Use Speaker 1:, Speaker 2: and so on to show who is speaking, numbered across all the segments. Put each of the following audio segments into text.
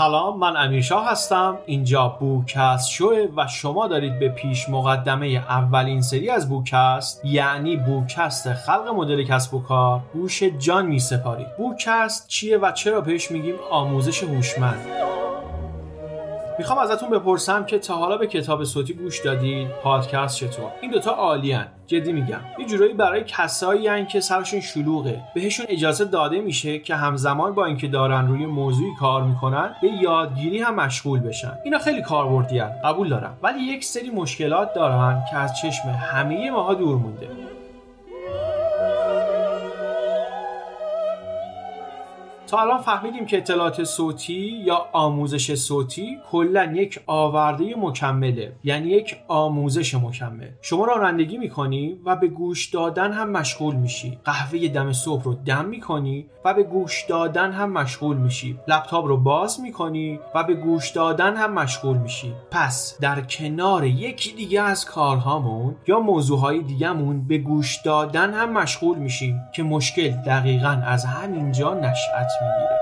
Speaker 1: سلام من امیرشاه هستم. اینجا بوکست شوه و شما دارید به پیش مقدمه اولین سری از بوکست یعنی بوکست خلق مدل کسب و کار گوش جان می سپارید. بوکست چیه و چرا بهش میگیم آموزش هوشمند؟ می‌خوام ازتون بپرسم که تا حالا به کتاب صوتی گوش دادید پادکست چطور؟ این دوتا عالیان جدی میگم. یه جورایی برای کسایی که سرشون شلوغه. بهشون اجازه داده میشه که همزمان با اینکه دارن روی موضوعی کار می‌کنن به یادگیری هم مشغول بشن. اینا خیلی کاربردی قبول دارم. ولی یک سری مشکلات دارن که از چشم همه ماها دور مونده. تا الان فهمیدیم که اطلاعات صوتی یا آموزش صوتی کلا یک آورده مکمله یعنی یک آموزش مکمل. شما رانندگی می‌کنی و به گوش دادن هم مشغول میشی. قهوه دم صبح رو دم می‌کنی و به گوش دادن هم مشغول میشی. لپتاپ رو باز می‌کنی و به گوش دادن هم مشغول میشی. پس در کنار یکی دیگه از کارهامون یا موضوعهای دیگهمون به گوش دادن هم مشغول میشیم که مشکل دقیقا از همینجا نشأت see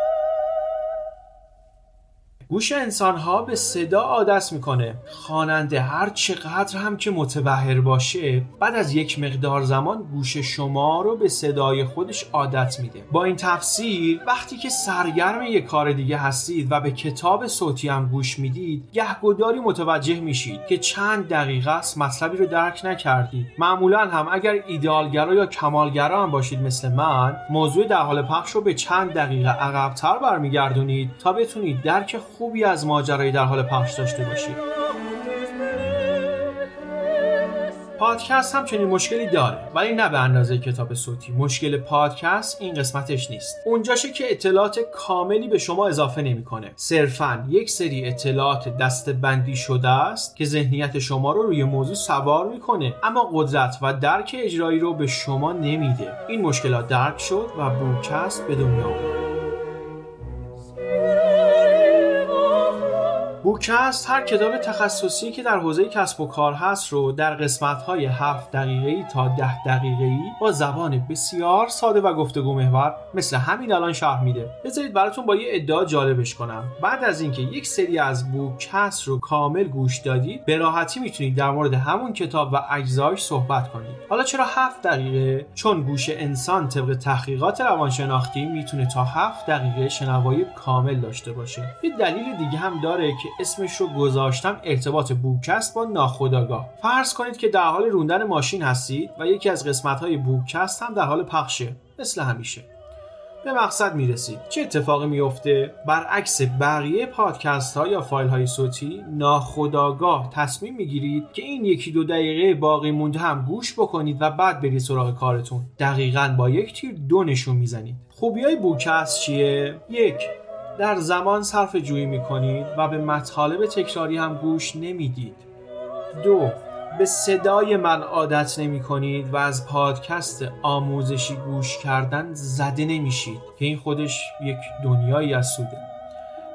Speaker 1: گوش انسان ها به صدا عادت می‌کنه. خواننده هر چقدر هم که متبهر باشه بعد از یک مقدار زمان گوش شما رو به صدای خودش عادت میده. با این تفسیر وقتی که سرگرم یک کار دیگه هستید و به کتاب صوتی هم گوش می‌دید گهگداری متوجه میشید که چند دقیقه است مطلبی رو درک نکردید. معمولا هم اگر ایدئالگرا یا کمالگرا هم باشید مثل من موضوع در حال پخش رو به چند دقیقه عقبتر برمیگردونید تا بتونید درک خوبی از ماجرایی در حال پخش داشته باشید پادکست هم چنین مشکلی داره ولی نه به اندازه کتاب صوتی. مشکل پادکست این قسمتش نیست. اونجاشه که اطلاعات کاملی به شما اضافه نمی‌کنه. صرفا یک سری اطلاعات دسته بندی شده است که ذهنیت شما رو روی موضوع سوار می‌کنه اما قدرت و درک اجرایی رو به شما نمیده. این مشکلات درک شد و بروکست به دنیا آمد. بوکست هر کتاب تخصصی که در حوزه کسب و کار هست رو در قسمت های 7 دقیقه تا 10 دقیقه ای با زبان بسیار ساده و گفتگو محور مثل همین الان شرح میده. بذارید براتون با یه ادعا جالبش کنم. بعد از اینکه یک سری از بوکست رو کامل گوش دادید به راحتی می‌تونید در مورد همون کتاب و اجزایش صحبت کنید. حالا چرا 7 دقیقه؟ چون گوش انسان طبق تحقیقات روانشناختی می‌تونه تا 7 دقیقه شنوایی کامل داشته باشه. یه دلیل دیگه هم داره که اسمش رو گذاشتم ارتباط بوکست با ناخودآگاه. فرض کنید که در حال روندن ماشین هستید و یکی از قسمت های بوکست هم در حال پخشه مثل همیشه. به مقصد می‌رسید. چه اتفاقی میفته برعکس بقیه پادکست ها یا فایل های صوتی ناخداگاه تصمیم می‌گیرید که این یکی دو دقیقه باقی مونده هم گوش بکنید و بعد برید سراغ کارتون. دقیقا با یک تیر دو نشون می‌زنید. خوبی های بوکست چیه؟ یک در زمان صرف جویی می کنید و به مطالب تکراری هم گوش نمی‌دید. دو به صدای من عادت نمی کنید و از پادکست آموزشی گوش کردن زده نمیشید که این خودش یک دنیایی از سوده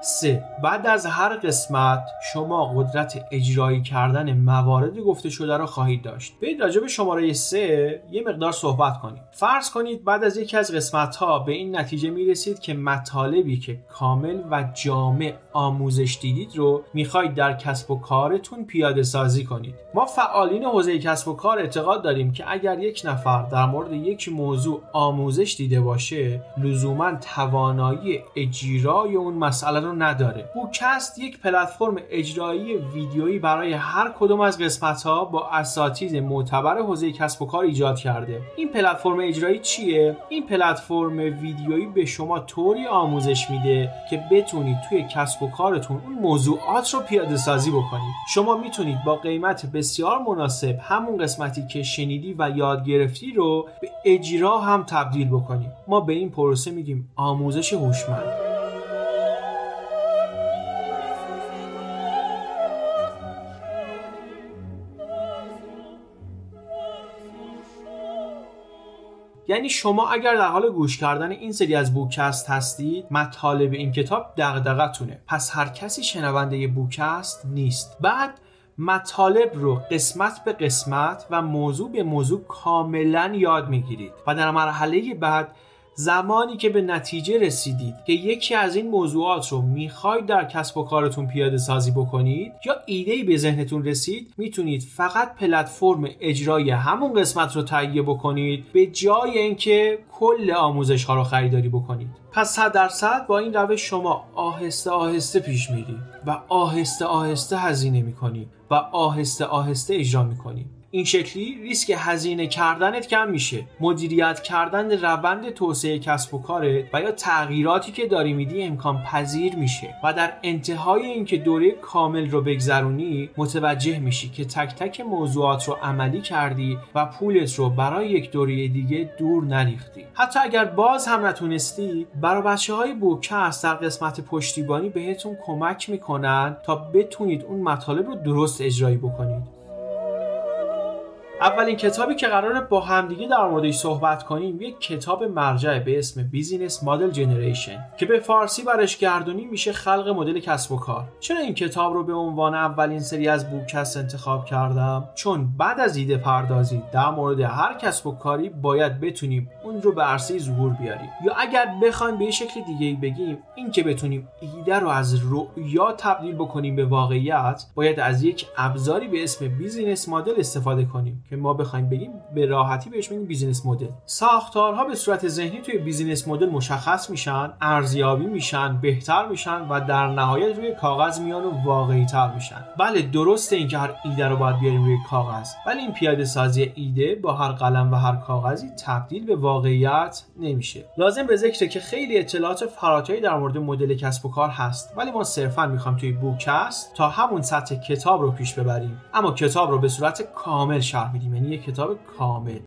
Speaker 1: 3. بعد از هر قسمت شما قدرت اجرایی کردن موارد گفته شده را خواهید داشت. برید راجع به شماره 3 یه مقدار صحبت کنید. فرض کنید بعد از یکی از قسمت ها به این نتیجه می رسید که مطالبی که کامل و جامع آموزش دیدید رو می‌خواهید در کسب و کارتون پیاده سازی کنید. ما فعالین حوزه کسب و کار اعتقاد داریم که اگر یک نفر در مورد یک موضوع آموزش دیده باشه لزوما توانایی اجرای اون مسئله رو نداره. بوکست یک پلتفرم اجرایی ویدیویی برای هر کدوم از قسمت ها با اساتید معتبر حوزه کسب و کار ایجاد کرده. این پلتفرم اجرایی چیه؟ این پلتفرم ویدیویی به شما طوری آموزش میده که بتونید توی کسب و کارتون اون موضوعات رو پیاده سازی بکنید. شما می‌تونید با قیمت بسیار مناسب همون قسمتی که شنیدی و یاد گرفتی رو به اجرا هم تبدیل بکنید. ما به این پروسه میگیم آموزش هوشمند. یعنی شما اگر در حال گوش کردن این سری از بوکست هستید مطالب این کتاب دغدغتونه پس هر کسی شنونده بوکست نیست. بعد مطالب رو قسمت به قسمت و موضوع به موضوع کاملا یاد می‌گیرید. و در مرحله بعد زمانی که به نتیجه رسیدید که یکی از این موضوعات رو می‌خواید در کسب و کارتون پیاده سازی بکنید یا ایده به ذهنتون رسید می‌تونید فقط پلتفرم اجرای همون قسمت رو تهیه بکنید به جای اینکه کل آموزش ها رو خریداری بکنید. پس صد درصد با این روش شما آهسته آهسته پیش میرید و آهسته آهسته هزینه می‌کنید و آهسته آهسته اجرا می‌کنید. این شکلی ریسک هزینه کردنت کم میشه. مدیریت کردن روند توسعه کسب و کارت و یا تغییراتی که داری میدی امکان پذیر میشه و در انتهای اینکه دوره کامل رو بگذرونی متوجه میشی که تک تک موضوعات رو عملی کردی و پولت رو برای یک دوره دیگه دور نریختی. حتی اگر باز هم نتونستی برای بچه های بوکست در قسمت پشتیبانی بهتون کمک می‌کنن تا بتونید اون مطالب رو درست اجرایی بکنید. اولین کتابی که قراره با همدیگه در موردش صحبت کنیم یک کتاب مرجع به اسم Business Model Generation که به فارسی برش گردونی میشه خلق مدل کسب و کار. چرا این کتاب رو به عنوان اولین سری از بوک کست انتخاب کردم؟ چون بعد از ایده پردازی در مورد هر کسب و کاری باید بتونیم اون رو به عرصه ظهور بیاریم. یا اگر بخوایم به شکل دیگه بگیم این که بتونیم ایده رو از رؤیا تبدیل بکنیم به واقعیت باید از یک ابزاری به اسم business model استفاده کنیم که ما بخوایم بگیم به راحتی بهش میگیم business model. ساختارها به صورت ذهنی توی business model مشخص میشن ارزیابی میشن بهتر میشن و در نهایت روی کاغذ میان و واقعی تر میشن. بله درسته اینکه هر ایده رو باید بیاریم روی کاغذ ولی این پیاده سازی ایده با هر قلم و هر کاغذی تبدیل به واقعیت نمیشه. لازم به ذکره که خیلی اطلاعات فراتری در مورد مدل کسب و کار هست ولی ما صرفا می‌خوام توی بوکست تا همون سطح کتاب رو پیش ببریم. اما کتاب رو به صورت کامل شرح یک کتاب کامل.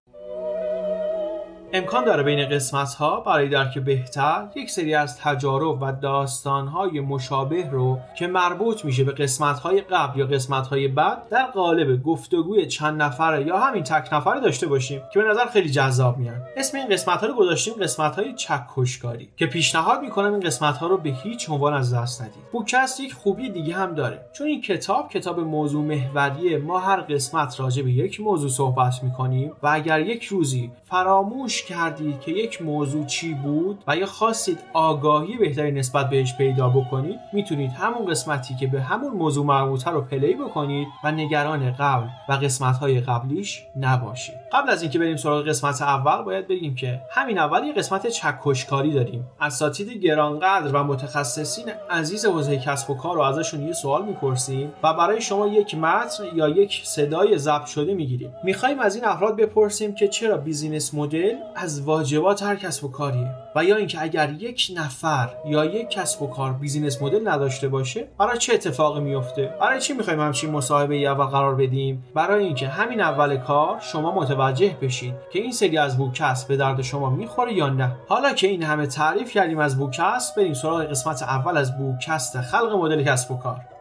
Speaker 1: امکان داره بین قسمت ها برای درک بهتر یک سری از تجارب و داستان های مشابه رو که مربوط میشه به قسمت های قبل یا قسمت های بعد در قالب گفتگوی چند نفره یا همین تک نفره داشته باشیم که به نظر خیلی جذاب میان. اسم این قسمت ها رو گذاشتیم قسمت های چکشکاری که پیشنهاد می‌کنم این قسمت ها رو به هیچ عنوان از دست ندید. بوکست یک خوبی دیگه هم داره. چون این کتاب کتاب موضوع محوریه ما هر قسمت راجع به یک موضوع صحبت می‌کنیم و اگر یک روزی فراموش کردید که یک موضوع چی بود و یا خواستید آگاهی بهتری نسبت بهش پیدا بکنید می‌تونید همون قسمتی که به همون موضوع مربوطه رو پلی بکنید و نگران قبل و قسمت های قبلیش نباشید. قبل از اینکه بریم سراغ قسمت اول باید بگیم که همین اول یه قسمت چکشکاری داریم. اساتید گرانقدر و متخصصین عزیز حوزه کسب و کار رو ازشون یه سوال می‌پرسیم و برای شما یک متن یا یک صدای ضبط شده می‌گیریم. می‌خوایم از این افراد بپرسیم که چرا business model از واجبات هر کسب و کاریه. و یا اینکه اگر یک نفر یا یک کسب و کار business model نداشته باشه براش چه اتفاقی میفته برای چی می‌خوایم همچین مصاحبه اول قرار بدیم؟ برای اینکه همین اول کار شما متوجه بشید که این سری از bookcast به درد شما می‌خوره یا نه. حالا که این همه تعریف کردیم از bookcast بریم سراغ قسمت اول از bookcast خلق مدل کسب و کار.